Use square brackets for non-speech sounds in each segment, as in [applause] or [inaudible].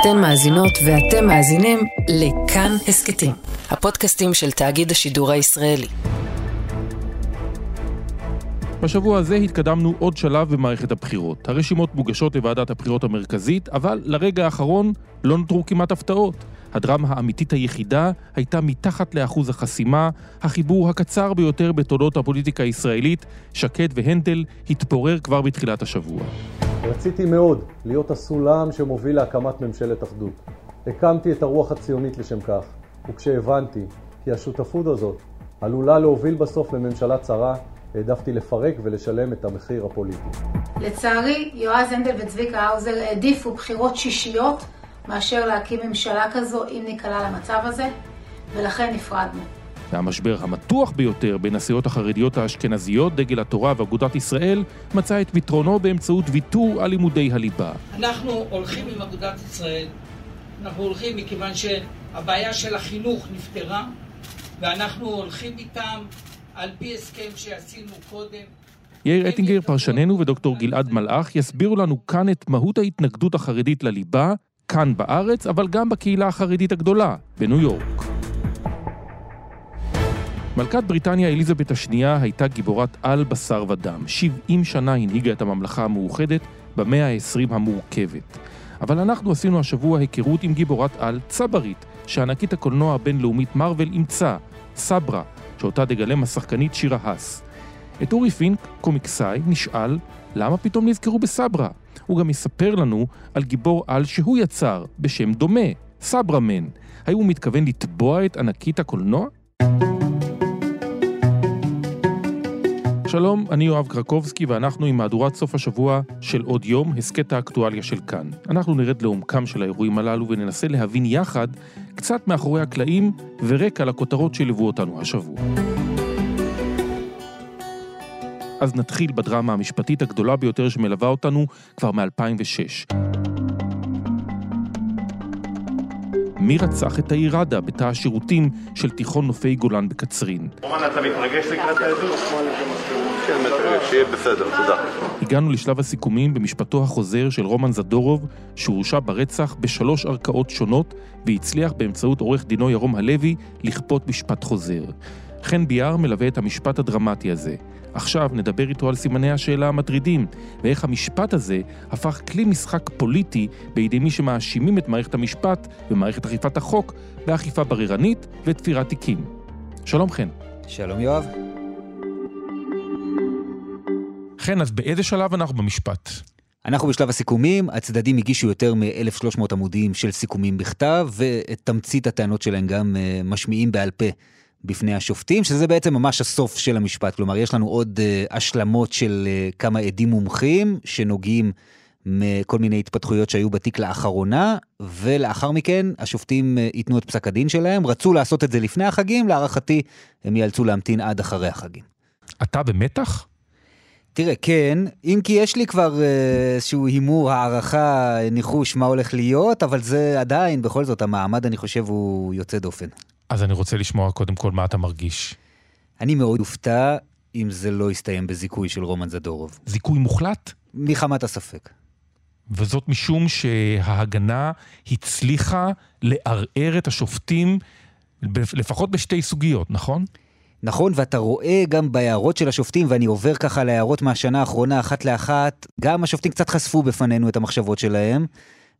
אתן מאזינות ואתם מאזינים לכאן הסכתים, הפודקאסטים של תאגיד השידור הישראלי. בשבוע הזה התקדמנו עוד שלב במערכת הבחירות. הרשימות מוגשות לוועדת הבחירות המרכזית, אבל לרגע האחרון לא נותרו כמעט הפתעות. הדרמה האמיתית היחידה הייתה מתחת לאחוז החסימה, החיבור הקצר ביותר בתולדות הפוליטיקה הישראלית, שקד והנדל, התפורר כבר בתחילת השבוע. רציתי מאוד להיות הסולם שמוביל להקמת ממשלת אחדות. הקמתי את הרוח הציונית לשם כך, וכשהבנתי כי השותפות הזאת עלולה להוביל בסוף לממשלה צרה, העדפתי לפרק ולשלם את המחיר הפוליטי. לצערי, יועז הנדל וצביקה האוזר העדיפו בחירות שישיות מאשר להקים ממשלה כזו אם ניקלע למצב הזה, ולכן נפרדנו. והמשבר המתוח ביותר בין הסיעות החרדיות האשכנזיות, דגל התורה ואגודת ישראל, מצא את פתרונו באמצעות ויתור על לימודי הליבה. אנחנו הולכים עם אגודת ישראל, אנחנו הולכים מכיוון שהבעיה של החינוך נפתרה, ואנחנו הולכים איתם על פי הסכם שעשינו קודם. יאיר אטינגר, פרשננו ודוקטור גלעד מלאך יסבירו לנו כאן את מהות ההתנגדות החרדית לליבה, כאן בארץ, אבל גם בקהילה החרדית הגדולה, בניו יורק. מלכת בריטניה אליזבת השנייה הייתה גיבורת על בשר ודם. 70 שנה הנהיגה את הממלכה המאוחדת במאה ה-20 המורכבת. אבל אנחנו עשינו השבוע היכרות עם גיבורת על צברית, שענקית הקולנוע הבינלאומית מארוול אימצה, סברה, שאותה תגלם השחקנית שירה האס. את אורי פינק, קומיקסאי, נשאל למה פתאום נזכרו בסברה. הוא גם יספר לנו על גיבור על שהוא יצר, בשם דומה, סברמן. האם הוא מתכוון לתבוע את ענקית הקולנוע? שלום, אני יואב קרקובסקי ואנחנו עם מהדורת סוף השבוע של עוד יום, הסכת האקטואליה של כאן. אנחנו נרד לעומקם של האירועים הללו וננסה להבין יחד קצת מאחורי הקלעים ורקע לכותרות שליוו אותנו השבוע. אז נתחיל בדרמה המשפטית הגדולה ביותר שמלווה אותנו כבר מ-2006. מי רצח את העיר עדה בתא השירותים של תיכון נופי גולן בקצרין? רומן, אתה מתרגש לקראת העדות? כן, שיהיה בסדר, תודה. הגענו לשלב הסיכומים במשפטו החוזר של רומן זדורוב, שהורשע ברצח בשלוש ערכאות שונות, והצליח באמצעות עורך דינו ירום הלוי לכפות משפט חוזר. חן ביאר מלווה את המשפט הדרמטי הזה. עכשיו נדבר איתו על סימני השאלה המטרידים, ואיך המשפט הזה הפך כלי משחק פוליטי בידי מי שמאשימים את מערכת המשפט ומערכת אכיפת החוק באכיפה בררנית ותפירת תיקים. שלום חן. שלום יואב. חן, אז באיזה שלב אנחנו במשפט? אנחנו בשלב הסיכומים, הצדדים הגישו יותר מ-1,300 עמודים של סיכומים בכתב, ואת תמצית הטענות שלהם גם uh, משמיעים בעל פה בפני השופטים, שזה בעצם ממש הסוף של המשפט. כלומר, יש לנו עוד uh, השלמות של uh, כמה עדים מומחים שנוגעים מכל מיני התפתחויות שהיו בתיק לאחרונה, ולאחר מכן השופטים ייתנו את פסק הדין שלהם. רצו לעשות את זה לפני החגים, להערכתי הם ייאלצו להמתין עד אחרי החגים. אתה במתח? תראה, כן, אם כי יש לי כבר איזשהו הימור, הערכה, ניחוש מה הולך להיות, אבל זה עדיין, בכל זאת, המעמד, אני חושב, הוא יוצא דופן. אז אני רוצה לשמוע קודם כל מה אתה מרגיש. אני מאוד אופתע אם זה לא יסתיים בזיכוי של רומן זדורוב. זיכוי מוחלט? מחמת הספק. וזאת משום שההגנה הצליחה לערער את השופטים לפחות בשתי סוגיות, נכון? נכון, ואתה רואה גם בהערות של השופטים, ואני עובר ככה להערות מהשנה האחרונה אחת לאחת, גם השופטים קצת חשפו בפנינו את המחשבות שלהם,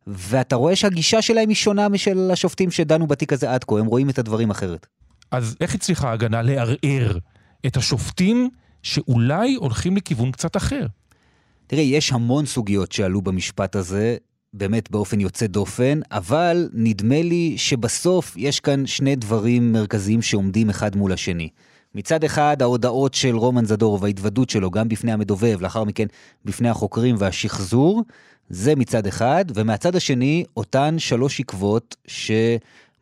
ואתה רואה שהגישה שלהם היא שונה משל השופטים שדנו בתיק הזה עד כה, הם רואים את הדברים אחרת. אז איך הצליחה ההגנה לערער את השופטים שאולי הולכים לכיוון קצת אחר? תראה, יש המון סוגיות שעלו במשפט הזה, באמת באופן יוצא דופן, אבל נדמה לי שבסוף יש כאן שני דברים מרכזיים שעומדים אחד מול השני. מצד אחד, ההודעות של רומן זדורוב, ההתוודות שלו, גם בפני המדובב, לאחר מכן בפני החוקרים והשחזור, זה מצד אחד, ומהצד השני, אותן שלוש עקבות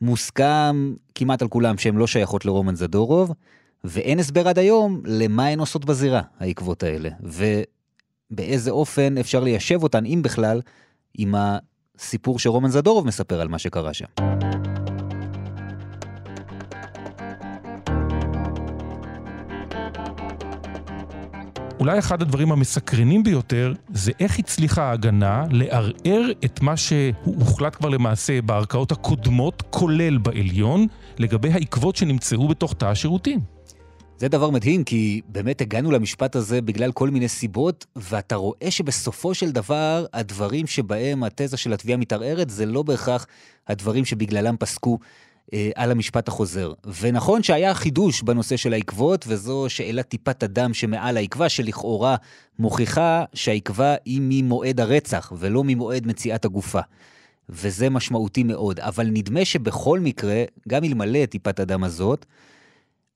שמוסכם כמעט על כולם שהן לא שייכות לרומן זדורוב, ואין הסבר עד היום למה הן עושות בזירה, העקבות האלה, ובאיזה אופן אפשר ליישב אותן, אם בכלל, עם הסיפור שרומן זדורוב מספר על מה שקרה שם. אולי אחד הדברים המסקרנים ביותר זה איך הצליחה ההגנה לערער את מה שהוחלט כבר למעשה בערכאות הקודמות, כולל בעליון, לגבי העקבות שנמצאו בתוך תא השירותים. זה דבר מדהים, כי באמת הגענו למשפט הזה בגלל כל מיני סיבות, ואתה רואה שבסופו של דבר, הדברים שבהם התזה של התביעה מתערערת, זה לא בהכרח הדברים שבגללם פסקו אה, על המשפט החוזר. ונכון שהיה חידוש בנושא של העקבות, וזו שאלת טיפת הדם שמעל העקבה, שלכאורה מוכיחה שהעקבה היא ממועד הרצח, ולא ממועד מציאת הגופה. וזה משמעותי מאוד. אבל נדמה שבכל מקרה, גם אלמלא טיפת הדם הזאת,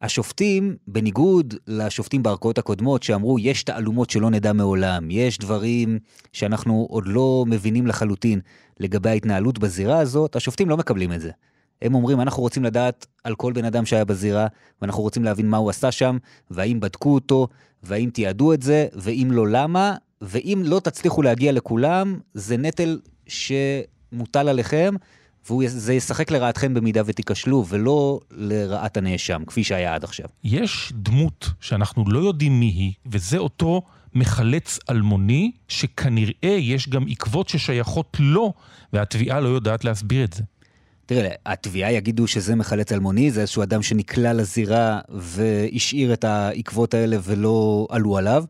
השופטים, בניגוד לשופטים בערכאות הקודמות שאמרו, יש תעלומות שלא נדע מעולם, יש דברים שאנחנו עוד לא מבינים לחלוטין לגבי ההתנהלות בזירה הזאת, השופטים לא מקבלים את זה. הם אומרים, אנחנו רוצים לדעת על כל בן אדם שהיה בזירה, ואנחנו רוצים להבין מה הוא עשה שם, והאם בדקו אותו, והאם תיעדו את זה, ואם לא, למה, ואם לא תצליחו להגיע לכולם, זה נטל שמוטל עליכם, וזה ישחק לרעתכם במידה ותיכשלו, ולא לרעת הנאשם, כפי שהיה עד עכשיו. יש דמות שאנחנו לא יודעים מי היא, וזה אותו מחלץ אלמוני, שכנראה יש גם עקבות ששייכות לו, והתביעה לא יודעת להסביר את זה. תראה, התביעה יגידו שזה מחלץ אלמוני, זה איזשהו אדם שנקלע לזירה והשאיר את העקבות האלה ולא עלו עליו.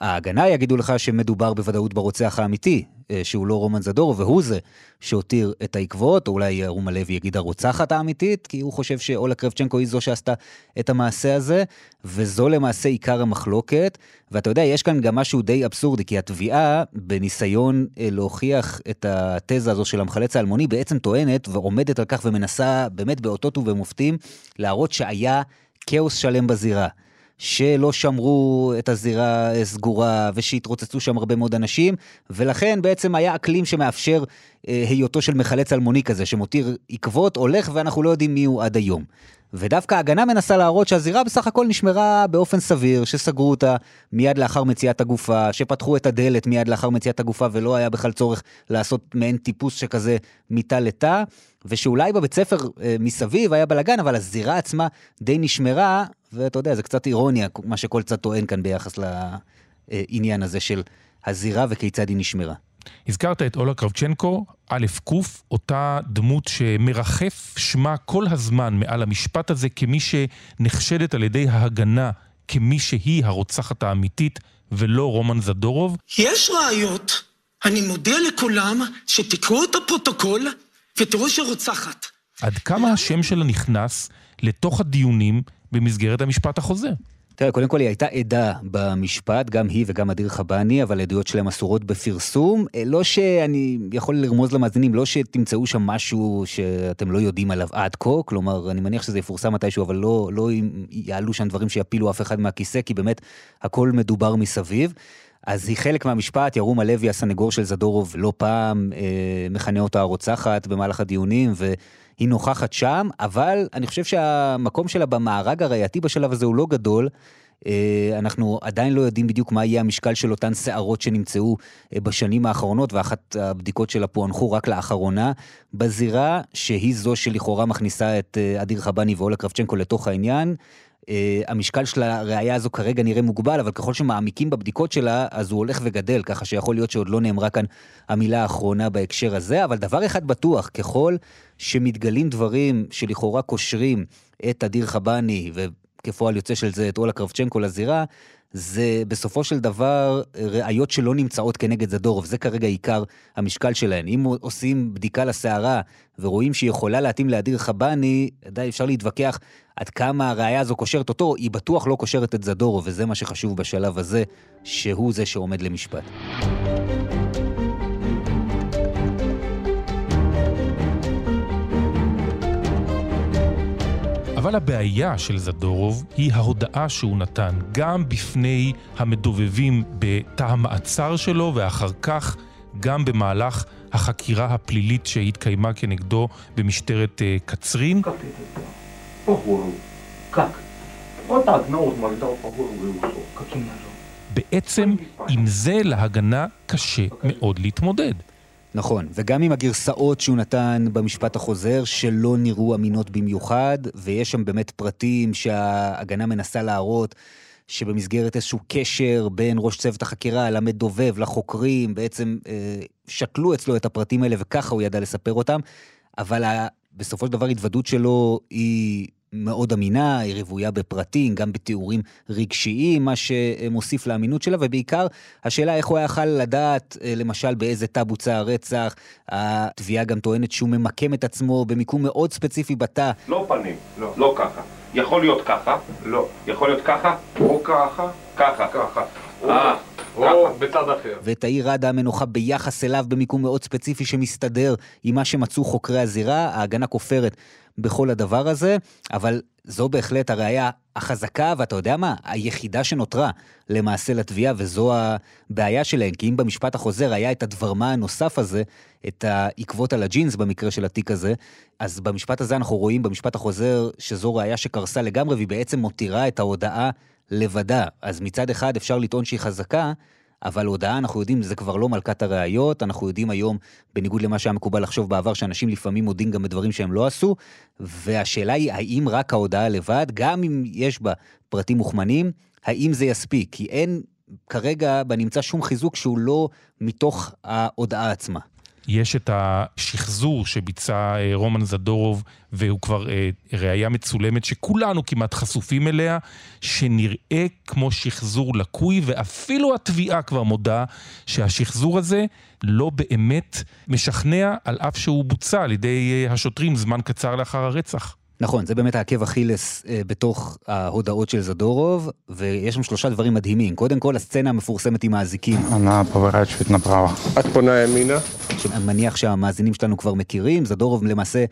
ההגנה יגידו לך שמדובר בוודאות ברוצח האמיתי, אה, שהוא לא רומן זדורו, והוא זה שהותיר את העקבות, או אולי רומה לוי יגיד הרוצחת האמיתית, כי הוא חושב שאולה קרבצ'נקו היא זו שעשתה את המעשה הזה, וזו למעשה עיקר המחלוקת. ואתה יודע, יש כאן גם משהו די אבסורדי, כי התביעה, בניסיון אה, להוכיח את התזה הזו של המחלץ האלמוני, בעצם טוענת ועומדת על כך ומנסה באמת באותות ובמופתים להראות שהיה כאוס שלם בזירה. שלא שמרו את הזירה סגורה ושהתרוצצו שם הרבה מאוד אנשים, ולכן בעצם היה אקלים שמאפשר אה, היותו של מחלץ אלמוני כזה, שמותיר עקבות, הולך ואנחנו לא יודעים מי הוא עד היום. ודווקא ההגנה מנסה להראות שהזירה בסך הכל נשמרה באופן סביר, שסגרו אותה מיד לאחר מציאת הגופה, שפתחו את הדלת מיד לאחר מציאת הגופה ולא היה בכלל צורך לעשות מעין טיפוס שכזה מתא לתא, ושאולי בבית ספר אה, מסביב היה בלאגן, אבל הזירה עצמה די נשמרה, ואתה יודע, זה קצת אירוניה, מה שכל צד טוען כאן ביחס לעניין הזה של הזירה וכיצד היא נשמרה. הזכרת את אולה קרבצ'נקו, א' ק', אותה דמות שמרחף שמה כל הזמן מעל המשפט הזה כמי שנחשדת על ידי ההגנה כמי שהיא הרוצחת האמיתית ולא רומן זדורוב. יש ראיות, אני מודיע לכולם שתקראו את הפרוטוקול ותראו שרוצחת. עד כמה השם שלה נכנס לתוך הדיונים במסגרת המשפט החוזר? תראה, קודם כל היא הייתה עדה במשפט, גם היא וגם אדיר חבני, אבל עדויות שלהם אסורות בפרסום. אה, לא שאני יכול לרמוז למאזינים, לא שתמצאו שם משהו שאתם לא יודעים עליו עד כה, כלומר, אני מניח שזה יפורסם מתישהו, אבל לא, לא יעלו שם דברים שיפילו אף אחד מהכיסא, כי באמת הכל מדובר מסביב. אז היא חלק מהמשפט, ירום הלוי, הסנגור של זדורוב, לא פעם אה, מכנה אותה הרוצחת במהלך הדיונים, והיא נוכחת שם, אבל אני חושב שהמקום שלה במארג הראייתי בשלב הזה הוא לא גדול. אה, אנחנו עדיין לא יודעים בדיוק מה יהיה המשקל של אותן שערות שנמצאו אה, בשנים האחרונות, ואחת הבדיקות שלה פוענחו רק לאחרונה, בזירה שהיא זו שלכאורה מכניסה את אה, אדיר חבני ואולה קרבצ'נקו לתוך העניין. Uh, המשקל של הראייה הזו כרגע נראה מוגבל, אבל ככל שמעמיקים בבדיקות שלה, אז הוא הולך וגדל, ככה שיכול להיות שעוד לא נאמרה כאן המילה האחרונה בהקשר הזה, אבל דבר אחד בטוח, ככל שמתגלים דברים שלכאורה קושרים את אדיר חבני, וכפועל יוצא של זה את אולה קרבצ'נקו לזירה, זה בסופו של דבר ראיות שלא נמצאות כנגד זדורוב, זה כרגע עיקר המשקל שלהן. אם עושים בדיקה לסערה ורואים שהיא יכולה להתאים לאדיר חבני, די אפשר להתווכח עד כמה הראייה הזו קושרת אותו, היא בטוח לא קושרת את זדורוב, וזה מה שחשוב בשלב הזה, שהוא זה שעומד למשפט. אבל הבעיה של זדורוב היא ההודעה שהוא נתן גם בפני המדובבים בתא המעצר שלו ואחר כך גם במהלך החקירה הפלילית שהתקיימה כנגדו במשטרת uh, קצרין. בעצם עם זה להגנה קשה מאוד להתמודד. נכון, וגם עם הגרסאות שהוא נתן במשפט החוזר, שלא נראו אמינות במיוחד, ויש שם באמת פרטים שההגנה מנסה להראות, שבמסגרת איזשהו קשר בין ראש צוות החקירה למדובב, לחוקרים, בעצם אה, שקלו אצלו את הפרטים האלה וככה הוא ידע לספר אותם, אבל בסופו של דבר התוודות שלו היא מאוד אמינה, היא רוויה בפרטים, גם בתיאורים רגשיים, מה שמוסיף לאמינות שלה, ובעיקר השאלה איך הוא היה יכול לדעת, אה, למשל, באיזה תא בוצע הרצח. התביעה גם טוענת שהוא ממקם את עצמו במיקום מאוד ספציפי בתא. לא פנים, לא, לא ככה. יכול להיות ככה, לא. יכול להיות ככה, או ככה, ככה. ככה. אה, או בצד אחר. ואת העיר עדה המנוחה ביחס אליו במיקום מאוד ספציפי שמסתדר עם מה שמצאו חוקרי הזירה, ההגנה כופרת בכל הדבר הזה, אבל זו בהחלט הראייה החזקה, ואתה יודע מה? היחידה שנותרה למעשה לתביעה, וזו הבעיה שלהם, כי אם במשפט החוזר היה את הדברמה הנוסף הזה, את העקבות על הג'ינס במקרה של התיק הזה, אז במשפט הזה אנחנו רואים, במשפט החוזר, שזו ראייה שקרסה לגמרי, והיא בעצם מותירה את ההודאה לבדה. אז מצד אחד אפשר לטעון שהיא חזקה, אבל הודאה, אנחנו יודעים, זה כבר לא מלכת הראיות, אנחנו יודעים היום, בניגוד למה שהיה מקובל לחשוב בעבר, שאנשים לפעמים מודים גם בדברים שהם לא עשו, והשאלה היא, האם רק ההודאה לבד, גם אם יש בה פרטים מוכמנים, האם זה יספיק? כי אין כרגע בנמצא שום חיזוק שהוא לא מתוך ההודאה עצמה. יש את השחזור שביצע אה, רומן זדורוב, והוא כבר אה, ראייה מצולמת שכולנו כמעט חשופים אליה, שנראה כמו שחזור לקוי, ואפילו התביעה כבר מודה שהשחזור הזה לא באמת משכנע, על אף שהוא בוצע על ידי אה, השוטרים זמן קצר לאחר הרצח. נכון, זה באמת העקב אכילס אה, בתוך ההודעות של זדורוב, ויש שם שלושה דברים מדהימים. קודם כל, הסצנה המפורסמת עם האזיקים. Она поворачивает направо. את פונה ימינה? שאני מניח שהמאזינים שלנו כבר מכירים, זדורוב למעשה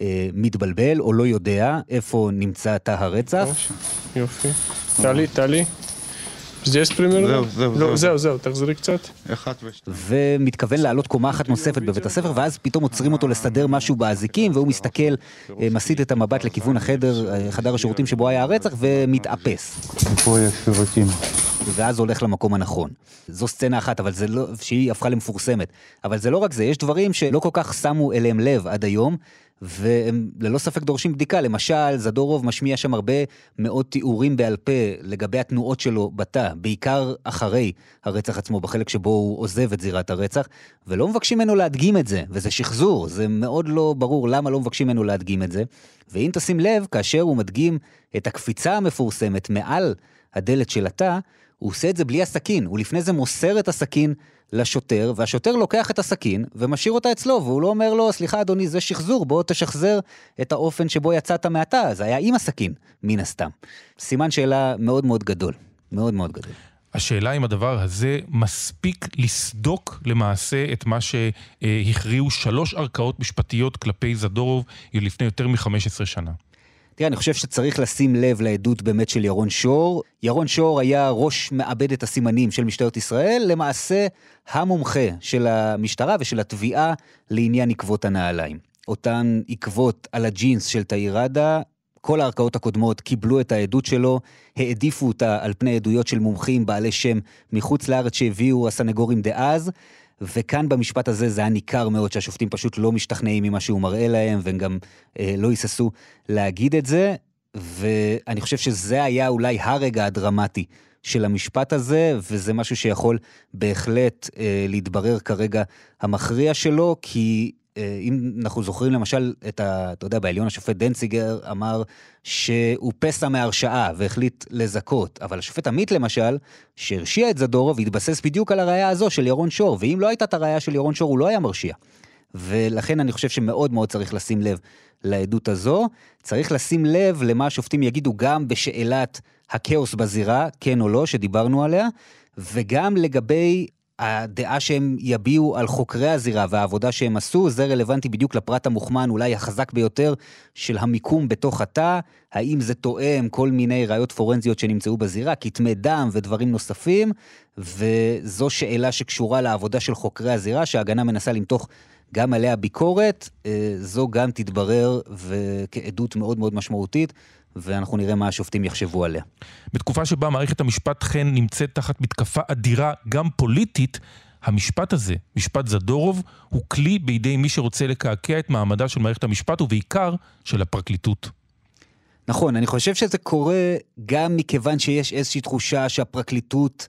אה, מתבלבל או לא יודע איפה נמצא תא הרצח. יופי. טלי, טלי. здесь примерно? זהו, זהו, לא, זהו. זהו, זהו, תחזרי קצת. אחת ושתיים. ומתכוון לעלות קומה אחת נוספת בבית הספר, ואז פתאום עוצרים אותו לסדר משהו באזיקים, והוא מסתכל, אה, מסיט את המבט לכיוון החדר, אה, חדר השירותים שבו היה הרצח, ומתאפס. פה יש שירותים. ואז הולך למקום הנכון. זו סצנה אחת, אבל זה לא, שהיא הפכה למפורסמת. אבל זה לא רק זה, יש דברים שלא כל כך שמו אליהם לב עד היום, והם ללא ספק דורשים בדיקה. למשל, זדורוב משמיע שם הרבה מאוד תיאורים בעל פה לגבי התנועות שלו בתא, בעיקר אחרי הרצח עצמו, בחלק שבו הוא עוזב את זירת הרצח, ולא מבקשים ממנו להדגים את זה, וזה שחזור, זה מאוד לא ברור למה לא מבקשים ממנו להדגים את זה. ואם תשים לב, כאשר הוא מדגים את הקפיצה המפורסמת מעל הדלת של התא, הוא עושה את זה בלי הסכין, הוא לפני זה מוסר את הסכין לשוטר, והשוטר לוקח את הסכין ומשאיר אותה אצלו, והוא לא אומר לו, סליחה אדוני, זה שחזור, בוא תשחזר את האופן שבו יצאת מהתא, זה היה עם הסכין, מן הסתם. סימן שאלה מאוד מאוד גדול, מאוד מאוד גדול. השאלה אם הדבר הזה מספיק לסדוק למעשה את מה שהכריעו שלוש ערכאות משפטיות כלפי זדורוב לפני יותר מ-15 שנה. תראה, אני חושב שצריך לשים לב לעדות באמת של ירון שור. ירון שור היה ראש מעבדת הסימנים של משטרת ישראל, למעשה המומחה של המשטרה ושל התביעה לעניין עקבות הנעליים. אותן עקבות על הג'ינס של תאיר ראדה, כל הערכאות הקודמות קיבלו את העדות שלו, העדיפו אותה על פני עדויות של מומחים בעלי שם מחוץ לארץ שהביאו הסנגורים דאז, וכאן במשפט הזה זה היה ניכר מאוד שהשופטים פשוט לא משתכנעים ממה שהוא מראה להם, והם גם אה, לא היססו להגיד את זה, ואני חושב שזה היה אולי הרגע הדרמטי של המשפט הזה, וזה משהו שיכול בהחלט אה, להתברר כרגע המכריע שלו, כי אם אנחנו זוכרים למשל את ה... אתה יודע, בעליון השופט דנציגר אמר שהוא פסע מהרשעה והחליט לזכות, אבל השופט עמית למשל, שהרשיע את זדורוב, התבסס בדיוק על הראייה הזו של ירון שור, ואם לא הייתה את הראייה של ירון שור, הוא לא היה מרשיע. ולכן אני חושב שמאוד מאוד צריך לשים לב לעדות הזו. צריך לשים לב למה השופטים יגידו גם בשאלת הכאוס בזירה, כן או לא, שדיברנו עליה, וגם לגבי הדעה שהם יביעו על חוקרי הזירה והעבודה שהם עשו, זה רלוונטי בדיוק לפרט המוכמן אולי החזק ביותר של המיקום בתוך התא, האם זה תואם כל מיני ראיות פורנזיות שנמצאו בזירה, כתמי דם ודברים נוספים, וזו שאלה שקשורה לעבודה של חוקרי הזירה, שההגנה מנסה למתוח גם עליה ביקורת, אה, זו גם תתברר כעדות מאוד מאוד משמעותית. ואנחנו נראה מה השופטים יחשבו עליה. בתקופה שבה מערכת המשפט חן נמצאת תחת מתקפה אדירה, גם פוליטית, המשפט הזה, משפט זדורוב, הוא כלי בידי מי שרוצה לקעקע את מעמדה של מערכת המשפט, ובעיקר של הפרקליטות. נכון, אני חושב שזה קורה גם מכיוון שיש איזושהי תחושה שהפרקליטות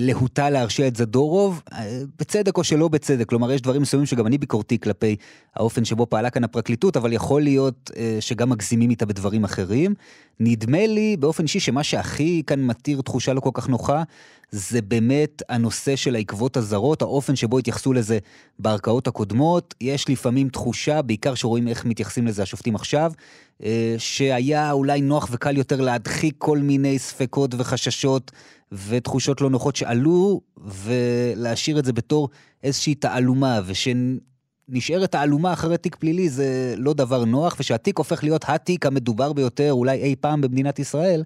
להוטה להרשיע את זדורוב, אה, בצדק או שלא בצדק. כלומר, יש דברים מסוימים שגם אני ביקורתי כלפי האופן שבו פעלה כאן הפרקליטות, אבל יכול להיות אה, שגם מגזימים איתה בדברים אחרים. נדמה לי באופן אישי שמה שהכי כאן מתיר תחושה לא כל כך נוחה, זה באמת הנושא של העקבות הזרות, האופן שבו התייחסו לזה בערכאות הקודמות. יש לפעמים תחושה, בעיקר שרואים איך מתייחסים לזה השופטים עכשיו, שהיה אולי נוח וקל יותר להדחיק כל מיני ספקות וחששות ותחושות לא נוחות שעלו, ולהשאיר את זה בתור איזושהי תעלומה, ושנשארת תעלומה אחרי תיק פלילי זה לא דבר נוח, ושהתיק הופך להיות התיק המדובר ביותר אולי אי פעם במדינת ישראל,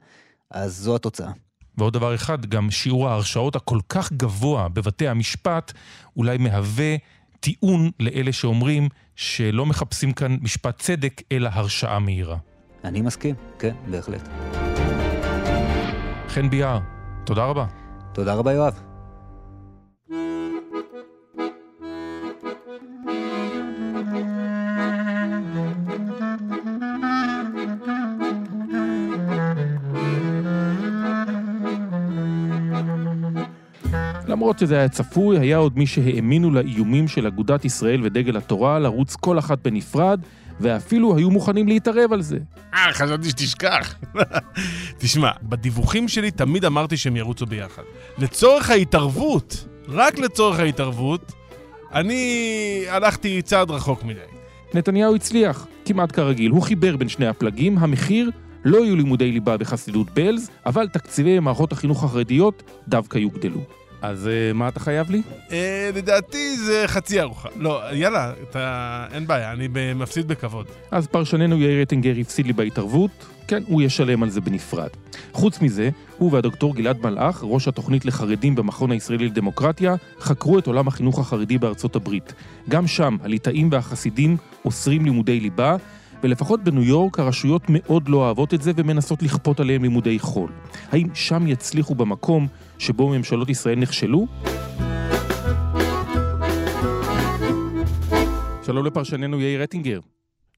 אז זו התוצאה. ועוד דבר אחד, גם שיעור ההרשעות הכל כך גבוה בבתי המשפט אולי מהווה טיעון לאלה שאומרים שלא מחפשים כאן משפט צדק, אלא הרשעה מהירה. אני מסכים, כן, בהחלט. חן ביאר, תודה רבה. תודה רבה, יואב. למרות שזה היה צפוי, היה עוד מי שהאמינו לאיומים של אגודת ישראל ודגל התורה לרוץ כל אחת בנפרד, ואפילו היו מוכנים להתערב על זה. אה, חשבתי שתשכח. [laughs] תשמע, בדיווחים שלי תמיד אמרתי שהם ירוצו ביחד. לצורך ההתערבות, רק לצורך ההתערבות, אני הלכתי צעד רחוק מדי. נתניהו הצליח, כמעט כרגיל. הוא חיבר בין שני הפלגים, המחיר לא יהיו לימודי ליבה בחסידות בלז, אבל תקציבי מערכות החינוך החרדיות דווקא יוגדלו. אז uh, מה אתה חייב לי? Uh, לדעתי זה חצי ארוחה. לא, יאללה, אתה... אין בעיה, אני מפסיד בכבוד. אז פרשננו יאיר אטינגר הפסיד לי בהתערבות, כן, הוא ישלם על זה בנפרד. חוץ מזה, הוא והדוקטור גלעד מלאך, ראש התוכנית לחרדים במכון הישראלי לדמוקרטיה, חקרו את עולם החינוך החרדי בארצות הברית. גם שם הליטאים והחסידים אוסרים לימודי ליבה, ולפחות בניו יורק הרשויות מאוד לא אוהבות את זה ומנסות לכפות עליהם לימודי חול. האם שם יצליחו במקום שבו ממשלות ישראל נכשלו? שלום לפרשננו יאיר רטינגר.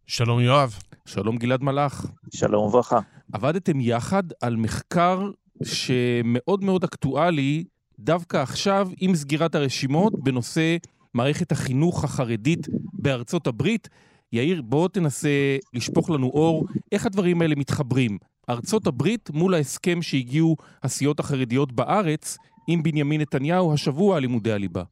שלום יואב. שלום גלעד מלאך. שלום וברכה. עבדתם יחד על מחקר שמאוד מאוד אקטואלי דווקא עכשיו עם סגירת הרשימות בנושא מערכת החינוך החרדית בארצות הברית. יאיר, בוא תנסה לשפוך לנו אור, איך הדברים האלה מתחברים. ארצות הברית מול ההסכם שהגיעו הסיעות החרדיות בארץ עם בנימין נתניהו השבוע על לימודי הליבה.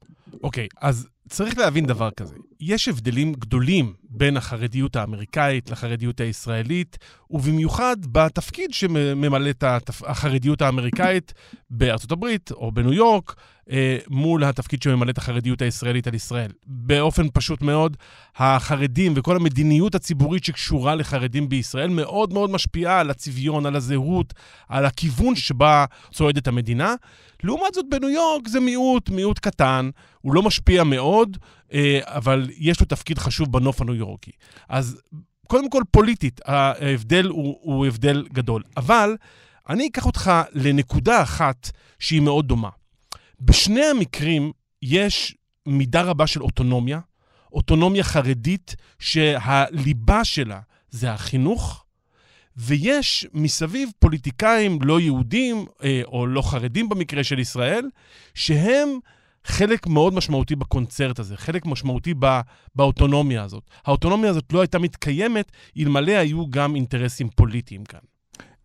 אוקיי, okay, אז צריך להבין דבר כזה. יש הבדלים גדולים בין החרדיות האמריקאית לחרדיות הישראלית, ובמיוחד בתפקיד שממלאת החרדיות האמריקאית בארצות הברית או בניו יורק, אה, מול התפקיד שממלאת החרדיות הישראלית על ישראל. באופן פשוט מאוד, החרדים וכל המדיניות הציבורית שקשורה לחרדים בישראל מאוד מאוד משפיעה על הצביון, על הזהות, על הכיוון שבה צועדת המדינה. לעומת זאת, בניו יורק זה מיעוט, מיעוט קטן, הוא לא משפיע מאוד, אבל יש לו תפקיד חשוב בנוף הניו יורקי. אז קודם כל, פוליטית, ההבדל הוא, הוא הבדל גדול. אבל אני אקח אותך לנקודה אחת שהיא מאוד דומה. בשני המקרים יש מידה רבה של אוטונומיה, אוטונומיה חרדית שהליבה שלה זה החינוך, ויש מסביב פוליטיקאים לא יהודים, אה, או לא חרדים במקרה של ישראל, שהם חלק מאוד משמעותי בקונצרט הזה, חלק משמעותי בא, באוטונומיה הזאת. האוטונומיה הזאת לא הייתה מתקיימת אלמלא היו גם אינטרסים פוליטיים כאן.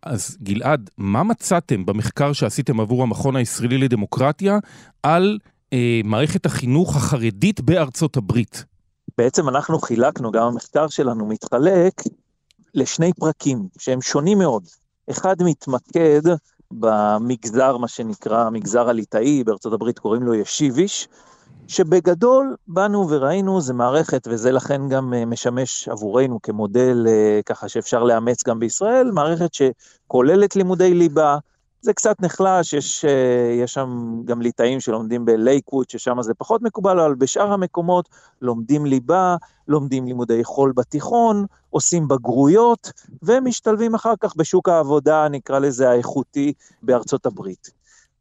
אז גלעד, מה מצאתם במחקר שעשיתם עבור המכון הישראלי לדמוקרטיה על אה, מערכת החינוך החרדית בארצות הברית? בעצם אנחנו חילקנו, גם המחקר שלנו מתחלק לשני פרקים שהם שונים מאוד. אחד מתמקד במגזר, מה שנקרא המגזר הליטאי, בארצות הברית קוראים לו ישיביש, שבגדול באנו וראינו, זה מערכת, וזה לכן גם אה, משמש עבורנו כמודל אה, ככה שאפשר לאמץ גם בישראל, מערכת שכוללת לימודי ליבה, זה קצת נחלש, יש, אה, יש שם גם ליטאים שלומדים בלייקווד, ששם זה פחות מקובל, אבל בשאר המקומות לומדים ליבה, לומדים לימודי חול בתיכון, עושים בגרויות, ומשתלבים אחר כך בשוק העבודה, נקרא לזה האיכותי, בארצות הברית.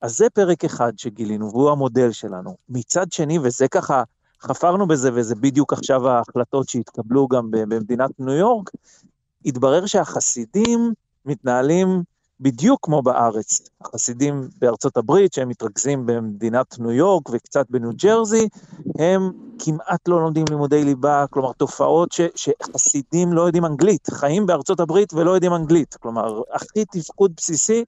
אז זה פרק אחד שגילינו, והוא המודל שלנו. מצד שני, וזה ככה, חפרנו בזה, וזה בדיוק עכשיו ההחלטות שהתקבלו גם במדינת ניו יורק, התברר שהחסידים מתנהלים בדיוק כמו בארץ. החסידים בארצות הברית, שהם מתרכזים במדינת ניו יורק וקצת בניו ג'רזי, הם כמעט לא לומדים לימודי ליבה, כלומר תופעות ש, שחסידים לא יודעים אנגלית, חיים בארצות הברית ולא יודעים אנגלית, כלומר הכי תפקוד בסיסי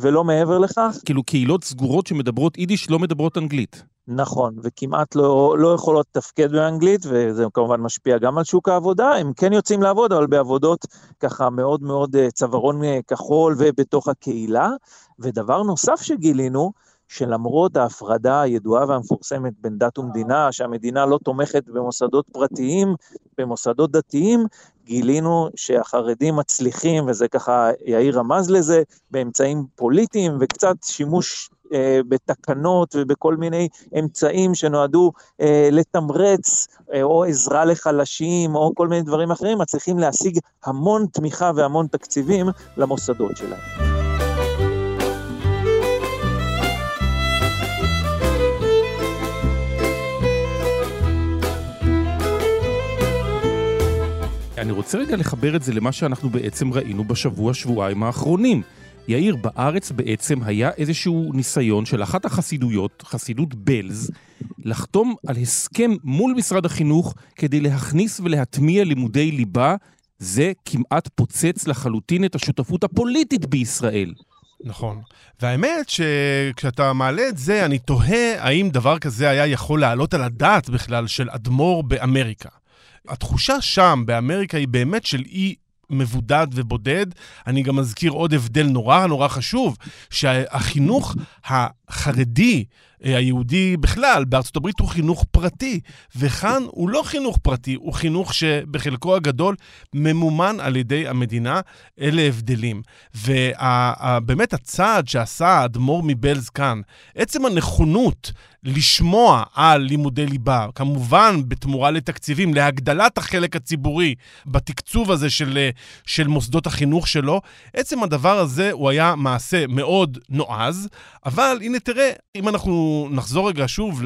ולא מעבר לכך. כאילו קהילות סגורות שמדברות יידיש לא מדברות אנגלית. נכון, וכמעט לא, לא יכולות לתפקד באנגלית, וזה כמובן משפיע גם על שוק העבודה, הם כן יוצאים לעבוד, אבל בעבודות ככה מאוד מאוד אה, צווארון אה, כחול ובתוך הקהילה. ודבר נוסף שגילינו, שלמרות ההפרדה הידועה והמפורסמת בין דת ומדינה, שהמדינה לא תומכת במוסדות פרטיים, במוסדות דתיים, גילינו שהחרדים מצליחים, וזה ככה, יאיר רמז לזה, באמצעים פוליטיים וקצת שימוש אה, בתקנות ובכל מיני אמצעים שנועדו אה, לתמרץ אה, או עזרה לחלשים או כל מיני דברים אחרים, מצליחים להשיג המון תמיכה והמון תקציבים למוסדות שלהם. אני רוצה רגע לחבר את זה למה שאנחנו בעצם ראינו בשבוע-שבועיים האחרונים. יאיר, בארץ בעצם היה איזשהו ניסיון של אחת החסידויות, חסידות בלז, לחתום על הסכם מול משרד החינוך כדי להכניס ולהטמיע לימודי ליבה. זה כמעט פוצץ לחלוטין את השותפות הפוליטית בישראל. נכון. והאמת שכשאתה מעלה את זה, אני תוהה האם דבר כזה היה יכול לעלות על הדעת בכלל של אדמו"ר באמריקה. התחושה שם, באמריקה, היא באמת של אי מבודד ובודד. אני גם אזכיר עוד הבדל נורא נורא חשוב, שהחינוך החרדי היהודי בכלל, בארצות הברית הוא חינוך פרטי, וכאן הוא לא חינוך פרטי, הוא חינוך שבחלקו הגדול ממומן על ידי המדינה. אלה הבדלים. ובאמת הצעד שעשה האדמו"ר מבלז כאן, עצם הנכונות לשמוע על לימודי ליבה, כמובן בתמורה לתקציבים, להגדלת החלק הציבורי בתקצוב הזה של, אה, של מוסדות החינוך שלו, עצם הדבר הזה הוא היה מעשה מאוד נועז, אבל הנה תראה, אם אנחנו נחזור רגע שוב